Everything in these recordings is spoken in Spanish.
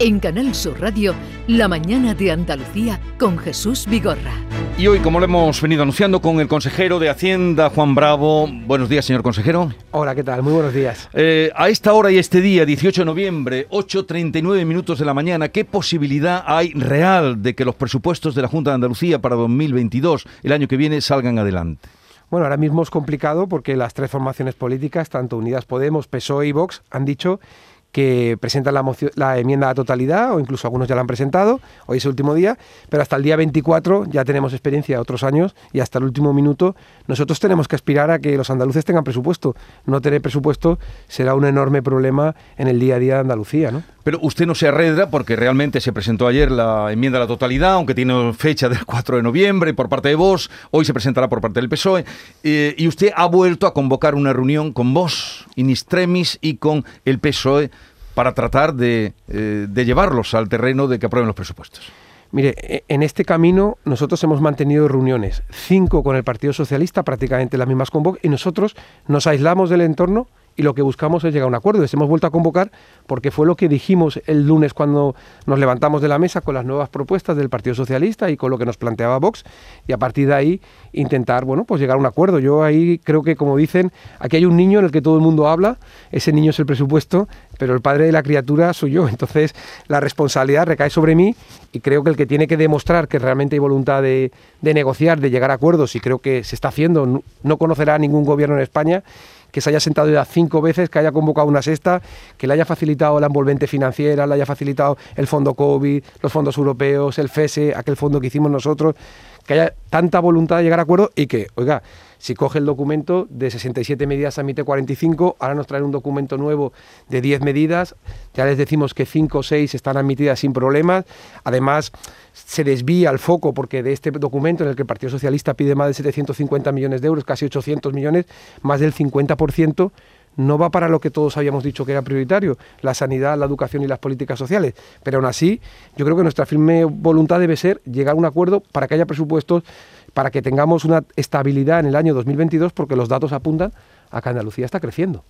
En Canal Sur Radio, La mañana de Andalucía con Jesús Vigorra. Y hoy, como lo hemos venido anunciando con el consejero de Hacienda, Juan Bravo. Buenos días, señor consejero. Hola, ¿qué tal? Muy buenos días. Eh, a esta hora y este día, 18 de noviembre, 8.39 minutos de la mañana, ¿qué posibilidad hay real de que los presupuestos de la Junta de Andalucía para 2022, el año que viene, salgan adelante? Bueno, ahora mismo es complicado porque las tres formaciones políticas, tanto Unidas Podemos, PSOE y Vox, han dicho que presentan la, la enmienda a la totalidad, o incluso algunos ya la han presentado, hoy es el último día, pero hasta el día 24 ya tenemos experiencia de otros años y hasta el último minuto nosotros tenemos que aspirar a que los andaluces tengan presupuesto. No tener presupuesto será un enorme problema en el día a día de Andalucía. ¿no? Pero usted no se arredra porque realmente se presentó ayer la enmienda a la totalidad, aunque tiene fecha del 4 de noviembre por parte de vos, hoy se presentará por parte del PSOE, eh, y usted ha vuelto a convocar una reunión con vos, in extremis, y con el PSOE para tratar de, eh, de llevarlos al terreno de que aprueben los presupuestos. Mire, e, en este camino nosotros hemos mantenido reuniones, cinco con el Partido Socialista, prácticamente las mismas con Vox, y nosotros nos aislamos del entorno y lo que buscamos es llegar a un acuerdo. Les hemos vuelto a convocar porque fue lo que dijimos el lunes cuando nos levantamos de la mesa con las nuevas propuestas del Partido Socialista y con lo que nos planteaba Vox y a partir de ahí intentar, bueno, pues llegar a un acuerdo. Yo ahí creo que como dicen, aquí hay un niño en el que todo el mundo habla, ese niño es el presupuesto, pero el padre de la criatura soy yo, entonces la responsabilidad recae sobre mí y creo que el que tiene que demostrar que realmente hay voluntad de, de negociar, de llegar a acuerdos y creo que se está haciendo, no conocerá ningún gobierno en España que se haya sentado ya cinco veces, que haya convocado una sexta, que le haya facilitado la envolvente financiera, le haya facilitado el fondo COVID, los fondos europeos, el FESE, aquel fondo que hicimos nosotros, que haya tanta voluntad de llegar a acuerdo y que, oiga, si coge el documento de 67 medidas emite 45, ahora nos traen un documento nuevo de 10 medidas, ya les decimos que 5 o 6 están admitidas sin problemas, además se desvía el foco porque de este documento en el que el Partido Socialista pide más de 750 millones de euros, casi 800 millones, más del 50% no va para lo que todos habíamos dicho que era prioritario, la sanidad, la educación y las políticas sociales. Pero aún así, yo creo que nuestra firme voluntad debe ser llegar a un acuerdo para que haya presupuestos, para que tengamos una estabilidad en el año 2022, porque los datos apuntan a que Andalucía está creciendo.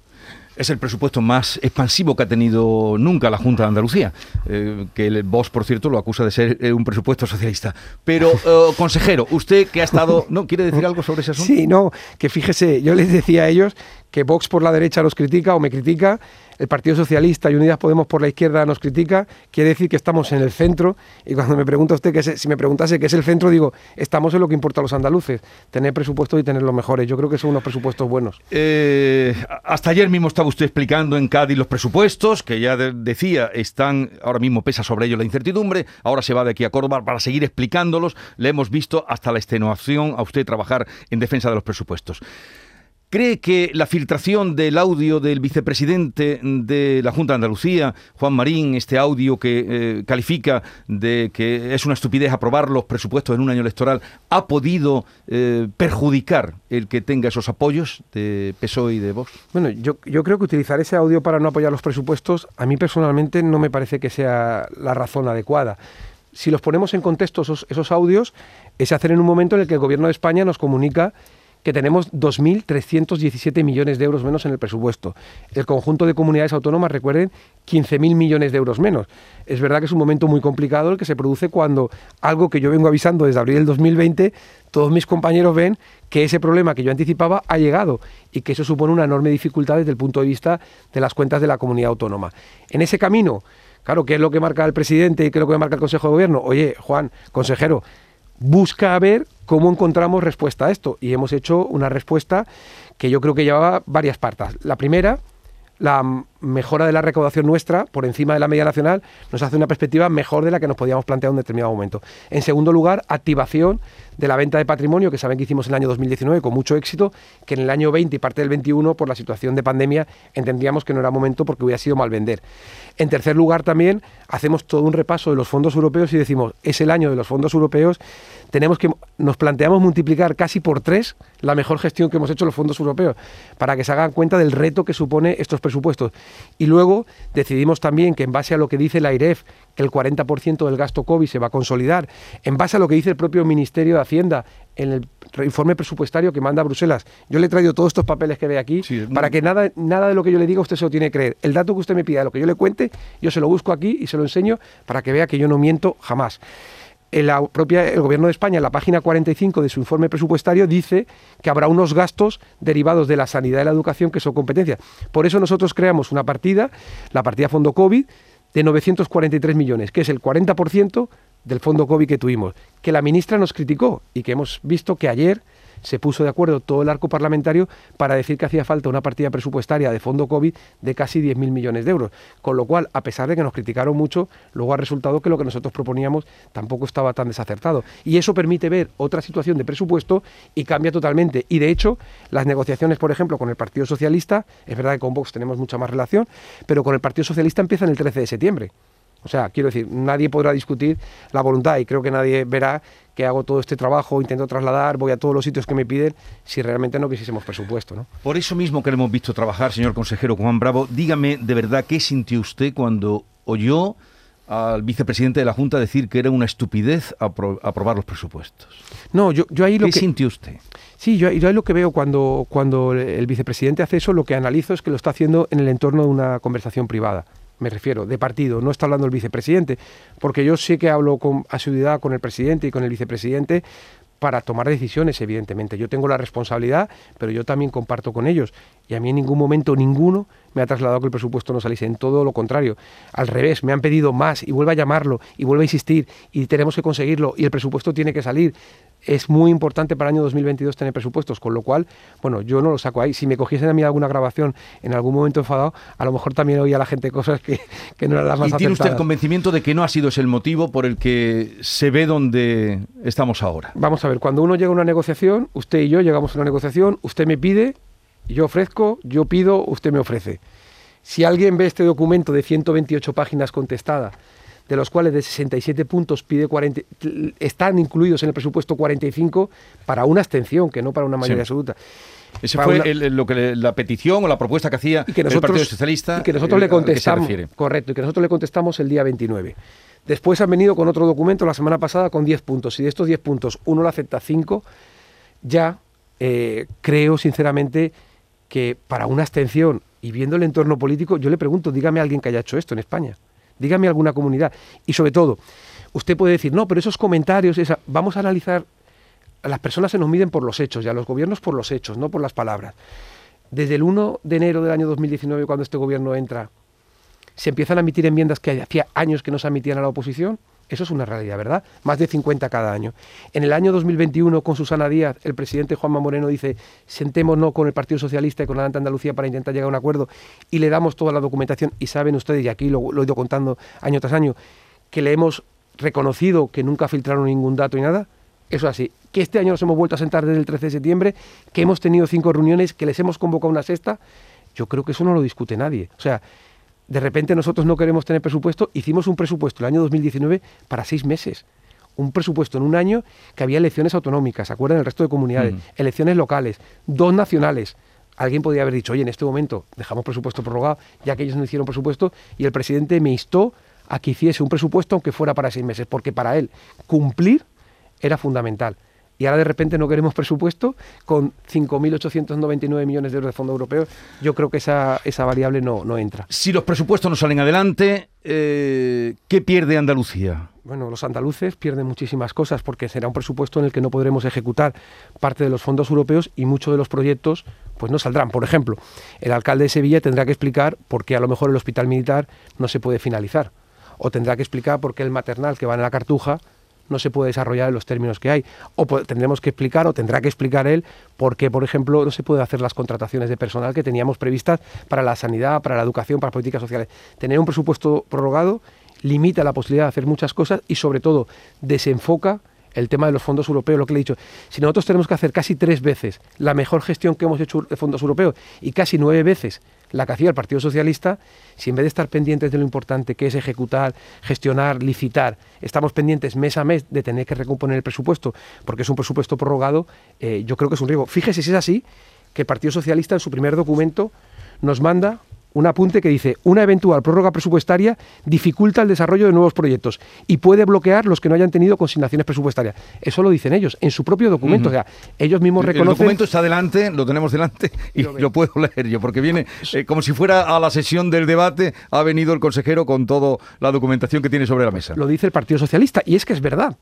Es el presupuesto más expansivo que ha tenido nunca la Junta de Andalucía, eh, que el vos, por cierto, lo acusa de ser eh, un presupuesto socialista. Pero, eh, consejero, usted que ha estado... ¿No quiere decir algo sobre ese asunto? Sí, no, que fíjese, yo les decía a ellos que Vox por la derecha los critica o me critica, el Partido Socialista y Unidas Podemos por la izquierda nos critica, quiere decir que estamos en el centro y cuando me pregunta usted, que si me preguntase qué es el centro, digo, estamos en lo que importa a los andaluces, tener presupuestos y tener los mejores. Yo creo que son unos presupuestos buenos. Eh, hasta ayer mismo estaba usted explicando en Cádiz los presupuestos, que ya decía, están, ahora mismo pesa sobre ellos la incertidumbre, ahora se va de aquí a Córdoba para seguir explicándolos, le hemos visto hasta la extenuación a usted trabajar en defensa de los presupuestos. ¿Cree que la filtración del audio del vicepresidente de la Junta de Andalucía, Juan Marín, este audio que eh, califica de que es una estupidez aprobar los presupuestos en un año electoral, ha podido eh, perjudicar el que tenga esos apoyos de PSOE y de Vox? Bueno, yo, creo que utilizar ese audio para no apoyar los presupuestos, a mí personalmente no me parece que sea la razón adecuada si los ponemos en contexto esos, audios, es hacer en un momento en el que el Gobierno de España nos comunica que tenemos 2.317 millones de euros menos en el presupuesto. El conjunto de comunidades autónomas, recuerden, 15.000 millones de euros menos. Es verdad que es un momento muy complicado el que se produce cuando algo que yo vengo avisando desde abril del 2020, todos mis compañeros ven que ese problema que yo anticipaba ha llegado y que eso supone una enorme dificultad desde el punto de vista de las cuentas de la comunidad autónoma. En ese camino, claro, ¿qué es lo que marca el presidente y qué es lo que marca el Consejo de Gobierno? Oye, Juan, consejero, busca ver cómo encontramos respuesta a esto. Y hemos hecho una respuesta que yo creo que llevaba varias partes. La primera, la mejora de la recaudación nuestra por encima de la media nacional nos hace una perspectiva mejor de la que nos podíamos plantear en un determinado momento. En segundo lugar, activación de la venta de patrimonio, que saben que hicimos en el año 2019 con mucho éxito, que en el año 20 y parte del 21, por la situación de pandemia, entendíamos que no era momento porque hubiera sido mal vender. En tercer lugar, también hacemos todo un repaso de los fondos europeos y decimos, es el año de los fondos europeos, tenemos que, nos planteamos multiplicar casi por tres la mejor gestión que hemos hecho los fondos europeos, para que se hagan cuenta del reto que supone estos presupuestos. Y luego decidimos también que en base a lo que dice la IREF, que el 40% del gasto COVID se va a consolidar, en base a lo que dice el propio Ministerio de Hacienda en el informe presupuestario que manda a Bruselas. Yo le he traído todos estos papeles que ve aquí para que nada, nada de lo que yo le diga usted se lo tiene que creer. El dato que usted me pida, lo que yo le cuente, yo se lo busco aquí y se lo enseño para que vea que yo no miento jamás. El, Gobierno de España, en la página 45 de su informe presupuestario, dice que habrá unos gastos derivados de la sanidad y la educación que son competencia. Por eso nosotros creamos una partida, la partida Fondo COVID, de 943 millones, que es el 40% del fondo COVID que tuvimos, que la ministra nos criticó y que hemos visto que ayer se puso de acuerdo todo el arco parlamentario para decir que hacía falta una partida presupuestaria de fondo COVID de casi 10.000 millones de euros. Con lo cual, a pesar de que nos criticaron mucho, luego ha resultado que lo que nosotros proponíamos tampoco estaba tan desacertado. Y eso permite ver otra situación de presupuesto y cambia totalmente. Y de hecho, las negociaciones, por ejemplo, con el Partido Socialista, es verdad que con Vox tenemos mucha más relación, pero con el Partido Socialista empiezan el 13 de septiembre. O sea, quiero decir, nadie podrá discutir la voluntad y creo que nadie verá que hago todo este trabajo, intento trasladar, voy a todos los sitios que me piden, si realmente no quisiésemos presupuesto. ¿no? Por eso mismo que le hemos visto trabajar, señor consejero Juan Bravo, dígame de verdad qué sintió usted cuando oyó al vicepresidente de la Junta decir que era una estupidez aprobar los presupuestos. No, yo, yo ahí lo ¿Qué sintió usted? Sí, yo, yo, ahí lo que veo cuando, cuando el vicepresidente hace eso, lo que analizo es que lo está haciendo en el entorno de una conversación privada me refiero, de partido, no está hablando el vicepresidente, porque yo sé que hablo con asiduidad con el presidente y con el vicepresidente para tomar decisiones, evidentemente. Yo tengo la responsabilidad, pero yo también comparto con ellos. Y a mí en ningún momento ninguno me ha trasladado que el presupuesto no saliese. En todo lo contrario. Al revés, me han pedido más y vuelve a llamarlo y vuelve a insistir y tenemos que conseguirlo y el presupuesto tiene que salir es muy importante para el año 2022 tener presupuestos, con lo cual, bueno, yo no lo saco ahí. Si me cogiesen a mí alguna grabación en algún momento enfadado, a lo mejor también oía a la gente cosas que, no eran las más ¿Y tiene usted el convencimiento de que no ha sido ese el motivo por el que se ve donde estamos ahora? Vamos a ver, cuando uno llega a una negociación, usted y yo llegamos a una negociación, usted me pide, yo ofrezco, yo pido, usted me ofrece. Si alguien ve este documento de 128 páginas contestada, de los cuales de 67 puntos pide 40, están incluidos en el presupuesto 45 para una abstención, que no para una mayoría absoluta. Esa fue lo que la petición o la propuesta que hacía el Partido Socialista. Y que nosotros le eh, contestamos. Correcto, y que nosotros le contestamos el día 29. Después han venido con otro documento la semana pasada con 10 puntos. Y de estos 10 puntos, uno lo acepta 5, ya eh, creo sinceramente que para una abstención y viendo el entorno político, yo le pregunto, dígame a alguien que haya hecho esto en España. Dígame alguna comunidad. Y sobre todo, usted puede decir, no, pero esos comentarios, esa, vamos a analizar, las personas se nos miden por los hechos y a los gobiernos por los hechos, no por las palabras. Desde el 1 de enero del año 2019, cuando este gobierno entra, se empiezan a emitir enmiendas que hacía años que no se emitían a la oposición. Eso es una realidad, ¿verdad? Más de 50 cada año. En el año 2021, con Susana Díaz, el presidente Juanma Moreno dice, sentémonos con el Partido Socialista y con la Andalucía para intentar llegar a un acuerdo y le damos toda la documentación. Y saben ustedes, y aquí lo, lo he ido contando año tras año, que le hemos reconocido que nunca filtraron ningún dato y nada. Eso es así. Que este año nos hemos vuelto a sentar desde el 13 de septiembre, que hemos tenido cinco reuniones, que les hemos convocado una sexta. Yo creo que eso no lo discute nadie. O sea, de repente nosotros no queremos tener presupuesto, hicimos un presupuesto el año 2019 para seis meses. Un presupuesto en un año que había elecciones autonómicas, ¿se acuerdan? El resto de comunidades, mm. elecciones locales, dos nacionales. Alguien podría haber dicho, oye, en este momento dejamos presupuesto prorrogado, ya que ellos no hicieron presupuesto, y el presidente me instó a que hiciese un presupuesto aunque fuera para seis meses, porque para él cumplir era fundamental y ahora de repente no queremos presupuesto con 5.899 millones de euros de fondo europeo, yo creo que esa, esa variable no, no entra. Si los presupuestos no salen adelante, eh, ¿qué pierde Andalucía? Bueno, los andaluces pierden muchísimas cosas porque será un presupuesto en el que no podremos ejecutar parte de los fondos europeos y muchos de los proyectos pues no saldrán. Por ejemplo, el alcalde de Sevilla tendrá que explicar por qué a lo mejor el hospital militar no se puede finalizar o tendrá que explicar por qué el maternal que va en la Cartuja no se puede desarrollar en los términos que hay. O tendremos que explicar, o tendrá que explicar él, por qué, por ejemplo, no se puede hacer las contrataciones de personal que teníamos previstas para la sanidad, para la educación, para políticas sociales. Tener un presupuesto prorrogado limita la posibilidad de hacer muchas cosas y, sobre todo, desenfoca el tema de los fondos europeos, lo que le he dicho. Si nosotros tenemos que hacer casi tres veces la mejor gestión que hemos hecho de fondos europeos y casi nueve veces la que hacía el Partido Socialista, si en vez de estar pendientes de lo importante que es ejecutar, gestionar, licitar, estamos pendientes mes a mes de tener que recomponer el presupuesto, porque es un presupuesto prorrogado, eh, yo creo que es un riesgo. Fíjese si es así, que el Partido Socialista en su primer documento nos manda un apunte que dice, una eventual prórroga presupuestaria dificulta el desarrollo de nuevos proyectos y puede bloquear los que no hayan tenido consignaciones presupuestarias. Eso lo dicen ellos, en su propio documento. O sea, ellos mismos reconocen... El documento está delante, lo tenemos delante y lo, puedo leer yo, porque viene eh, como si fuera a la sesión del debate, ha venido el consejero con toda la documentación que tiene sobre la mesa. Lo dice el Partido Socialista y es que es verdad.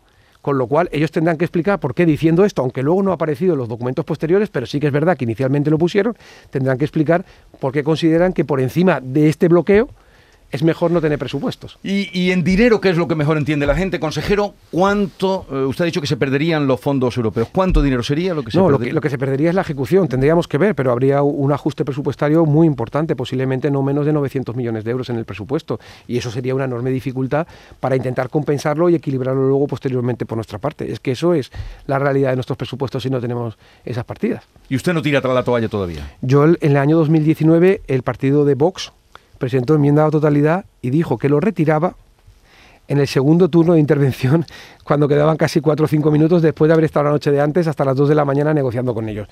Con lo cual, ellos tendrán que explicar por qué diciendo esto, aunque luego no ha aparecido en los documentos posteriores, pero sí que es verdad que inicialmente lo pusieron, tendrán que explicar por qué consideran que por encima de este bloqueo es mejor no tener presupuestos. Y, en dinero, ¿qué es lo que mejor entiende la gente? Consejero, ¿cuánto, eh, usted ha dicho que se perderían los fondos europeos, ¿cuánto dinero sería lo que se no, perdería? Lo que, lo que se perdería es la ejecución, tendríamos que ver, pero habría un ajuste presupuestario muy importante, posiblemente no menos de 900 millones de euros en el presupuesto, y eso sería una enorme dificultad para intentar compensarlo y equilibrarlo luego posteriormente por nuestra parte. Es que eso es la realidad de nuestros presupuestos si no tenemos esas partidas. ¿Y usted no tira atrás la toalla todavía? Yo en el año 2019, el partido de Vox, presentó enmienda a totalidad y dijo que lo retiraba en el segundo turno de intervención, cuando quedaban casi cuatro o cinco minutos después de haber estado la noche de antes hasta las dos de la mañana negociando con ellos.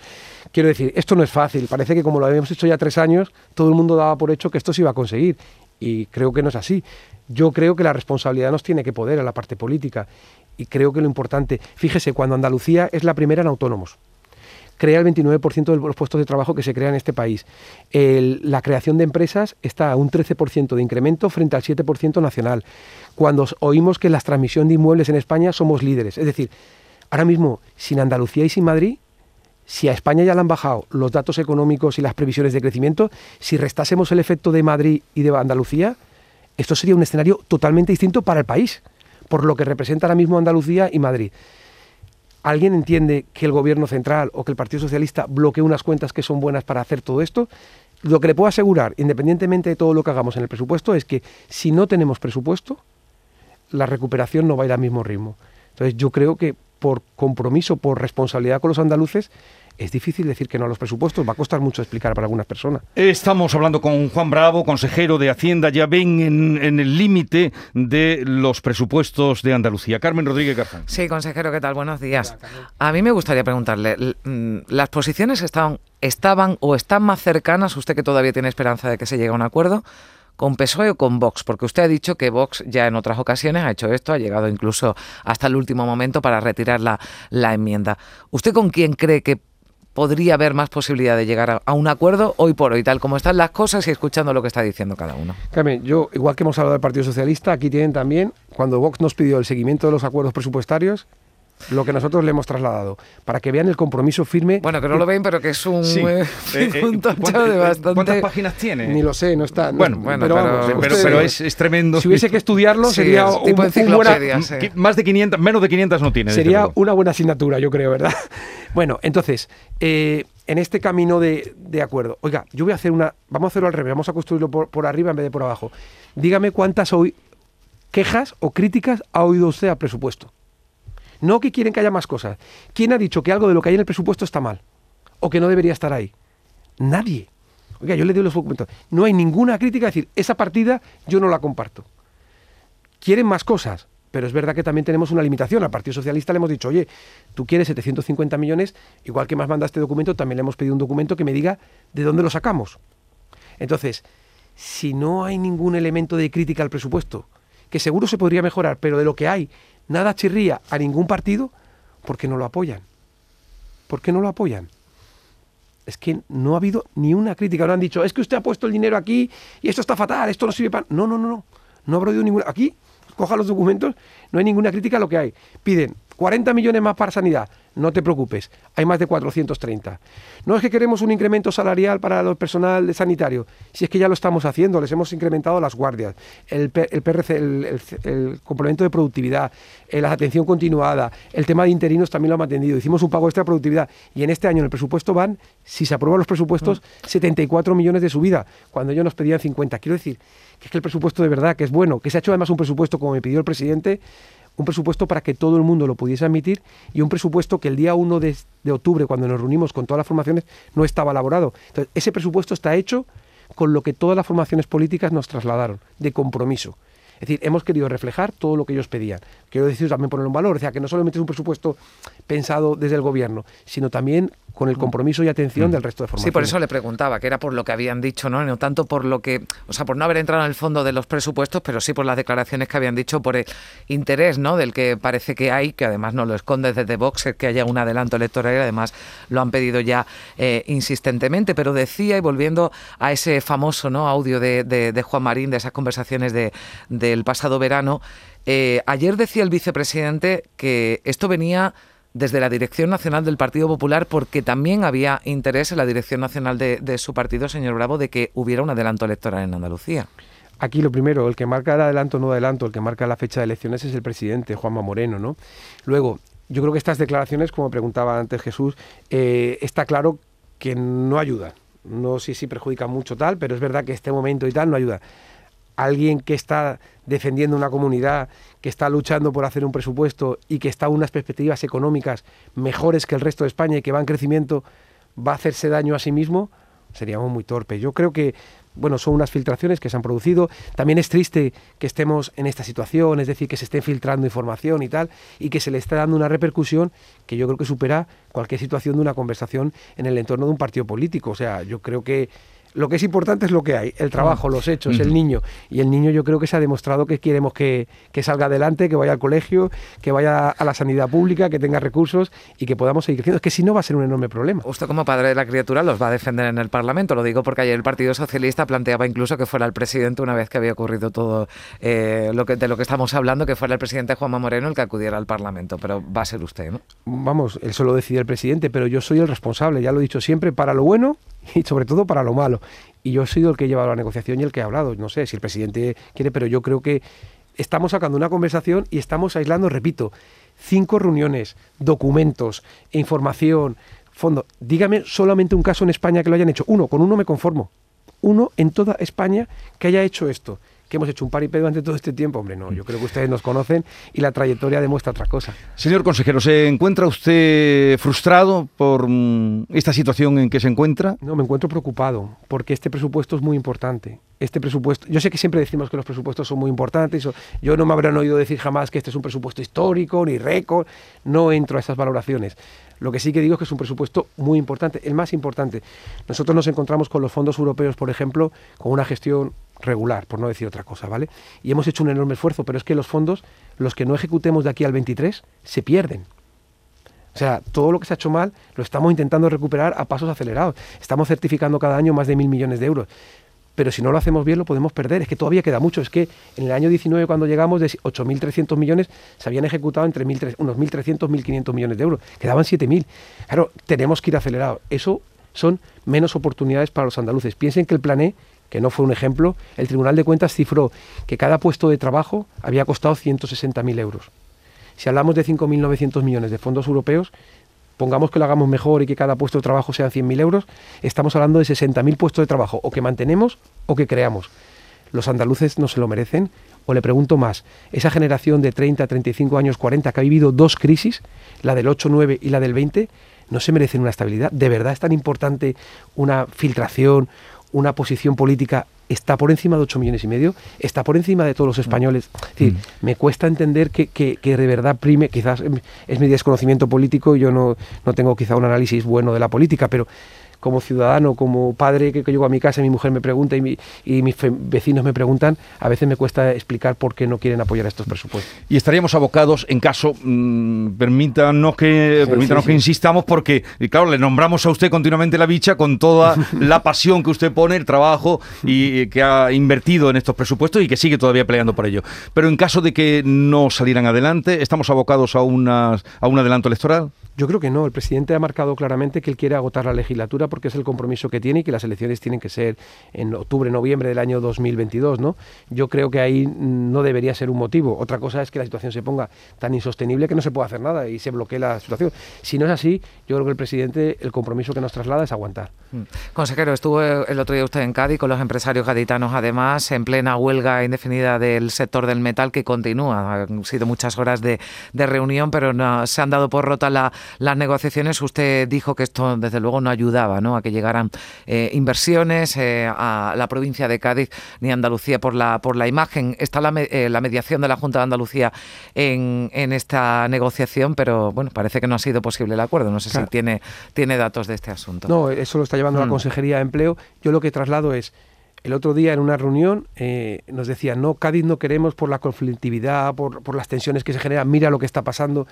Quiero decir, esto no es fácil. Parece que como lo habíamos hecho ya tres años, todo el mundo daba por hecho que esto se iba a conseguir. Y creo que no es así. Yo creo que la responsabilidad nos tiene que poder a la parte política. Y creo que lo importante, fíjese, cuando Andalucía es la primera en autónomos crea el 29% de los puestos de trabajo que se crean en este país. la creación de empresas está a un 13% de incremento frente al 7% nacional. Cuando oímos que en la transmisión de inmuebles en España somos líderes. Es decir, ahora mismo, sin Andalucía y sin Madrid, si a España ya le han bajado los datos económicos y las previsiones de crecimiento, si restásemos el efecto de Madrid y de Andalucía, esto sería un escenario totalmente distinto para el país, por lo que representa ahora mismo Andalucía y Madrid. ¿Alguien entiende que el gobierno central o que el Partido Socialista bloquee unas cuentas que son buenas para hacer todo esto? Lo que le puedo asegurar, independientemente de todo lo que hagamos en el presupuesto, es que si no tenemos presupuesto, la recuperación no va a ir al mismo ritmo. Entonces yo creo que por compromiso, por responsabilidad con los andaluces, es difícil decir que no a los presupuestos, va a costar mucho explicar para algunas personas. Estamos hablando con Juan Bravo, consejero de Hacienda, ya ven en, el límite de los presupuestos de Andalucía. Carmen Rodríguez Garzón. Sí, consejero, ¿qué tal? Buenos días. A mí me gustaría preguntarle, mm, ¿las posiciones estaban, estaban o están más cercanas, usted que todavía tiene esperanza de que se llegue a un acuerdo, con PSOE o con Vox? Porque usted ha dicho que Vox ya en otras ocasiones ha hecho esto, ha llegado incluso hasta el último momento para retirar la, la enmienda. ¿Usted con quién cree que podría haber más posibilidad de llegar a, un acuerdo hoy por hoy, tal como están las cosas y escuchando lo que está diciendo cada uno. Carmen, yo, igual que hemos hablado del Partido Socialista, aquí tienen también, cuando Vox nos pidió el seguimiento de los acuerdos presupuestarios, lo que nosotros le hemos trasladado, para que vean el compromiso firme. Bueno, que no lo ven, pero que es un, eh, eh, eh, de bastante... ¿Cuántas páginas tiene? Ni lo sé, no está. bueno, bueno, pero, es, tremendo. Si hubiese que estudiarlo, sería un, buena, Más de 500, menos de 500 no tiene. Sería una buena asignatura, yo creo, ¿verdad? bueno, entonces, en este camino de, acuerdo, oiga, yo voy a hacer una. Vamos a hacerlo al revés, vamos a construirlo por, por arriba en vez de por abajo. Dígame cuántas hoy quejas o críticas ha oído usted al presupuesto. No que quieren que haya más cosas. ¿Quién ha dicho que algo de lo que hay en el presupuesto está mal? O que no debería estar ahí. Nadie. Oiga, yo le doy los documentos. No hay ninguna crítica a decir, esa partida yo no la comparto. Quieren más cosas, pero es verdad que también tenemos una limitación. Al Partido Socialista le hemos dicho, oye, tú quieres 750 millones, igual que más manda este documento, también le hemos pedido un documento que me diga de dónde lo sacamos. Entonces, si no hay ningún elemento de crítica al presupuesto, que seguro se podría mejorar, pero de lo que hay nada chirría a ningún partido porque no lo apoyan. ¿Por qué no lo apoyan? Es que no ha habido ni una crítica. No han dicho, es que usted ha puesto el dinero aquí y esto está fatal, esto no sirve para... No, no, no, no. No habrá habido ninguna... Aquí, coja los documentos, no hay ninguna crítica a lo que hay. Piden 40 millones más para sanidad. No te preocupes, hay más de 430. No es que queremos un incremento salarial para el personal sanitario, si es que ya lo estamos haciendo, les hemos incrementado las guardias, el, el PRC, el, complemento de productividad, eh, la atención continuada, el tema de interinos también lo hemos atendido. Hicimos un pago extra de productividad y en este año en el presupuesto van, si se aprueban los presupuestos, 74 mm. millones de subida, cuando ellos nos pedían 50. Quiero decir que es que el presupuesto de verdad, que es bueno, que se ha hecho además un presupuesto como me pidió el presidente, un presupuesto para que todo el mundo lo pudiese admitir y un presupuesto que el día 1 de, octubre, cuando nos reunimos con todas las formaciones, no estaba elaborado. Entonces, ese presupuesto está hecho con lo que todas las formaciones políticas nos trasladaron, de compromiso. Es decir, hemos querido reflejar todo lo que ellos pedían. Quiero decir también ponerlo en valor, o sea, que no solamente es un presupuesto pensado desde el gobierno, sino también con el compromiso y atención del resto de formaciones. Sí, por eso le preguntaba, que era por lo que habían dicho, ¿no? No tanto por lo que, o sea, por no haber entrado en el fondo de los presupuestos, pero sí por las declaraciones que habían dicho, por el interés, ¿no? Del que parece que hay, que además no lo esconde desde Vox, que haya un adelanto electoral y además lo han pedido ya eh, insistentemente. Pero decía, y volviendo a ese famoso ¿no? audio de, Juan Marín, de esas conversaciones de, del pasado verano, eh, ayer decía el vicepresidente que esto venía desde la Dirección Nacional del Partido Popular porque también había interés en la Dirección Nacional de, su partido, señor Bravo, de que hubiera un adelanto electoral en Andalucía. Aquí lo primero, el que marca el adelanto o no adelanto, el que marca la fecha de elecciones es el presidente, Juanma Moreno, ¿no? Luego, yo creo que estas declaraciones, como preguntaba antes Jesús, eh, está claro que no ayudan. No sé si perjudica mucho tal, pero es verdad que este momento y tal no ayuda. Alguien que está defendiendo una comunidad, que está luchando por hacer un presupuesto y que está unas perspectivas económicas mejores que el resto de España y que va en crecimiento, va a hacerse daño a sí mismo, seríamos muy torpe. Yo creo que bueno, son unas filtraciones que se han producido. También es triste que estemos en esta situación, es decir, que se esté filtrando información y tal, y que se le esté dando una repercusión que yo creo que supera cualquier situación de una conversación en el entorno de un partido político. O sea, yo creo que lo que es importante es lo que hay, el trabajo, los hechos, el niño. Y el niño yo creo que se ha demostrado que queremos que, salga adelante, que vaya al colegio, que vaya a la sanidad pública, que tenga recursos y que podamos seguir creciendo. Es que si no va a ser un enorme problema. Usted como padre de la criatura los va a defender en el Parlamento. Lo digo porque ayer el Partido Socialista planteaba incluso que fuera el presidente, una vez que había ocurrido todo eh, lo que, de lo que estamos hablando, que fuera el presidente Juanma Moreno el que acudiera al Parlamento. Pero va a ser usted, ¿no? Vamos, él solo decide el presidente, pero yo soy el responsable, ya lo he dicho siempre, para lo bueno y sobre todo para lo malo. Y yo he sido el que he llevado la negociación y el que ha hablado. No sé si el presidente quiere, pero yo creo que estamos sacando una conversación y estamos aislando, repito, cinco reuniones, documentos, información, fondo. Dígame solamente un caso en España que lo hayan hecho. Uno, con uno me conformo. Uno en toda España que haya hecho esto que hemos hecho un paripé durante todo este tiempo. Hombre, no, yo creo que ustedes nos conocen y la trayectoria demuestra otra cosa. Señor consejero, ¿se encuentra usted frustrado por mm, esta situación en que se encuentra? No, me encuentro preocupado porque este presupuesto es muy importante. Este presupuesto, yo sé que siempre decimos que los presupuestos son muy importantes, yo no me habrán oído decir jamás que este es un presupuesto histórico ni récord, no entro a esas valoraciones. Lo que sí que digo es que es un presupuesto muy importante, el más importante. Nosotros nos encontramos con los fondos europeos, por ejemplo, con una gestión regular, por no decir otra cosa, ¿vale? Y hemos hecho un enorme esfuerzo, pero es que los fondos, los que no ejecutemos de aquí al 23, se pierden. O sea, todo lo que se ha hecho mal lo estamos intentando recuperar a pasos acelerados. Estamos certificando cada año más de mil millones de euros. Pero si no lo hacemos bien, lo podemos perder. Es que todavía queda mucho. Es que en el año 19, cuando llegamos, de 8.300 millones, se habían ejecutado entre unos 1.300, 1.500 millones de euros. Quedaban 7.000. Claro, tenemos que ir acelerados. Eso son menos oportunidades para los andaluces. Piensen que el plan E que no fue un ejemplo, el Tribunal de Cuentas cifró que cada puesto de trabajo había costado 160.000 euros. Si hablamos de 5.900 millones de fondos europeos, pongamos que lo hagamos mejor y que cada puesto de trabajo sean 100.000 euros, estamos hablando de 60.000 puestos de trabajo, o que mantenemos o que creamos. ¿Los andaluces no se lo merecen? O le pregunto más, esa generación de 30, 35 años, 40, que ha vivido dos crisis, la del 8, 9 y la del 20, ¿no se merecen una estabilidad? ¿De verdad es tan importante una filtración, una posición política está por encima de 8 millones y medio, está por encima de todos los españoles. Es decir, mm. me cuesta entender que, que, que, de verdad prime, quizás es mi desconocimiento político, yo no, no tengo quizá un análisis bueno de la política, pero como ciudadano, como padre que, llego a mi casa y mi mujer me pregunta y, y mis vecinos me preguntan, a veces me cuesta explicar por qué no quieren apoyar estos presupuestos. Y estaríamos abocados, en caso, mmm, permítanos, que, permítanos que insistamos, porque, claro, le nombramos a usted continuamente la bicha con toda la pasión que usted pone, el trabajo y que ha invertido en estos presupuestos y que sigue todavía peleando por ello. Pero en caso de que no salieran adelante, ¿estamos abocados a, unas, a un adelanto electoral? Yo creo que no. El presidente ha marcado claramente que él quiere agotar la legislatura porque es el compromiso que tiene y que las elecciones tienen que ser en octubre, noviembre del año 2022, ¿no? Yo creo que ahí no debería ser un motivo. Otra cosa es que la situación se ponga tan insostenible que no se puede hacer nada y se bloquee la situación. Si no es así, yo creo que el presidente el compromiso que nos traslada es aguantar. Mm. Consejero, estuvo el otro día usted en Cádiz con los empresarios gaditanos, además, en plena huelga indefinida del sector del metal que continúa. Han sido muchas horas de, reunión, pero no, se han dado por rota la las negociaciones, usted dijo que esto desde luego no ayudaba ¿no? a que llegaran eh, inversiones eh, a la provincia de Cádiz ni a Andalucía por la, por la imagen. Está la, la mediación de la Junta de Andalucía en, en, esta negociación, pero bueno, parece que no ha sido posible el acuerdo. No sé si tiene, tiene datos de este asunto. No, eso lo está llevando la mm. Consejería de Empleo. Yo lo que traslado es el otro día en una reunión eh, nos decía, no, Cádiz no queremos por la conflictividad, por, por, las tensiones que se generan, mira lo que está pasando.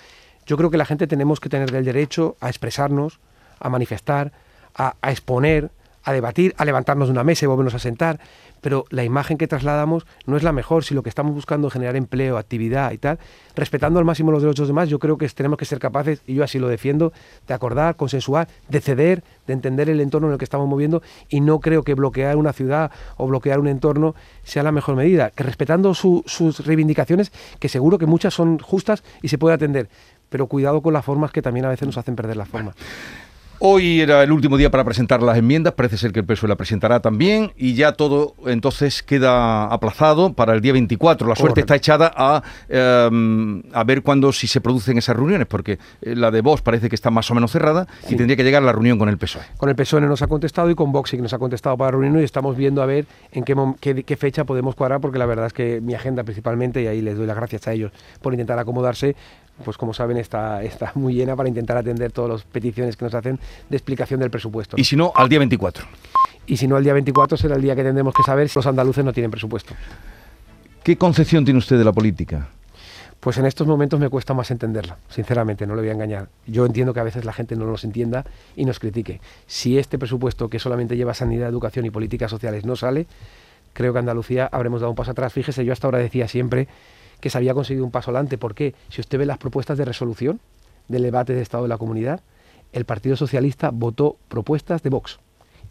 Yo creo que la gente tenemos que tener el derecho a expresarnos, a manifestar, a, exponer, a debatir, a levantarnos de una mesa y volvernos a sentar, pero la imagen que trasladamos no es la mejor. Si lo que estamos buscando es generar empleo, actividad y tal, respetando al máximo los derechos de los demás, yo creo que tenemos que ser capaces, y yo así lo defiendo, de acordar, consensuar, de ceder, de entender el entorno en el que estamos moviendo, y no creo que bloquear una ciudad o bloquear un entorno sea la mejor medida. Que respetando sus reivindicaciones, que seguro que muchas son justas y se puede atender, pero cuidado con las formas que también a veces nos hacen perder la forma. Hoy era el último día para presentar las enmiendas, parece ser que el PSOE la presentará también y ya todo entonces queda aplazado para el día 24. La suerte está echada a, em, a ver cuándo si se producen esas reuniones, porque eh, la de Vox parece que está más o menos cerrada y tendría que llegar la reunión con el PSOE. Con el PSOE nos ha contestado y con Vox sí que nos ha contestado para reunirnos y estamos viendo a ver en qué, qué fecha podemos cuadrar, porque la verdad es que mi agenda principalmente, y ahí les doy las gracias a ellos por intentar acomodarse, pues como saben está, está muy llena para intentar atender todas las peticiones que nos hacen de explicación del presupuesto. Y si no, al día 24. Y si no, al día 24 será el día que tendremos que saber si los andaluces no tienen presupuesto. ¿Qué concepción tiene usted de la política? Pues en estos momentos me cuesta más entenderla, sinceramente, no le voy a engañar. Yo entiendo que a veces la gente no nos entienda y nos critique. Si este presupuesto que solamente lleva sanidad, educación y políticas sociales no sale, creo que Andalucía habremos dado un paso atrás. Fíjese, yo hasta ahora decía siempre que se había conseguido un paso adelante. ¿Por qué? Si usted ve las propuestas de resolución del debate de Estado de la Comunidad, el Partido Socialista votó propuestas de Vox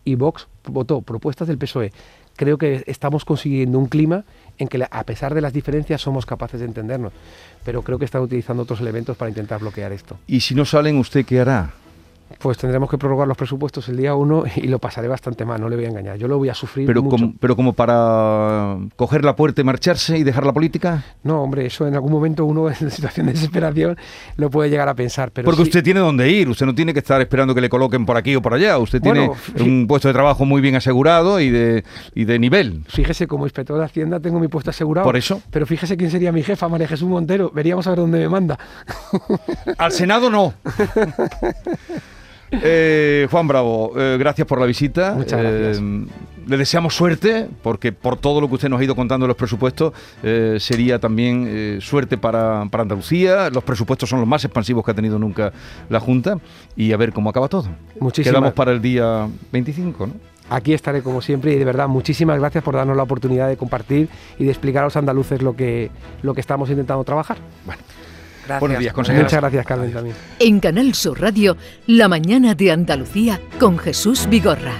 y Vox votó propuestas del PSOE. Creo que estamos consiguiendo un clima en que a pesar de las diferencias somos capaces de entendernos, pero creo que están utilizando otros elementos para intentar bloquear esto. ¿Y si no salen, usted qué hará? Pues tendremos que prorrogar los presupuestos el día 1 y lo pasaré bastante mal, no le voy a engañar. Yo lo voy a sufrir pero mucho. Como, pero como para coger la puerta y marcharse y dejar la política? No, hombre, eso en algún momento uno en situación de desesperación lo puede llegar a pensar. Pero Porque usted tiene dónde ir, usted no tiene que estar esperando que le coloquen por aquí o por allá. Usted tiene un puesto de trabajo muy bien asegurado y de, y de nivel. Fíjese, como inspector de Hacienda tengo mi puesto asegurado. Por eso. Pero fíjese quién sería mi jefa, María Jesús Montero. Veríamos a ver dónde me manda. Al Senado no. Eh, Juan Bravo, eh, gracias por la visita. Muchas gracias. Eh, le deseamos suerte, porque por todo lo que usted nos ha ido contando de los presupuestos, sería también suerte para, Andalucía. Los presupuestos son los más expansivos que ha tenido nunca la Junta. Y a ver cómo acaba todo. Muchísimas Quedamos para el día 25, ¿no? Aquí estaré como siempre y de verdad muchísimas gracias por darnos la oportunidad de compartir y de explicar a los andaluces lo que, lo que estamos intentando trabajar. Bueno. Gracias. Buenos días, consejera. Muchas gracias, Carmen, también. En Canal Sur Radio, La Mañana de Andalucía con Jesús Vigorra.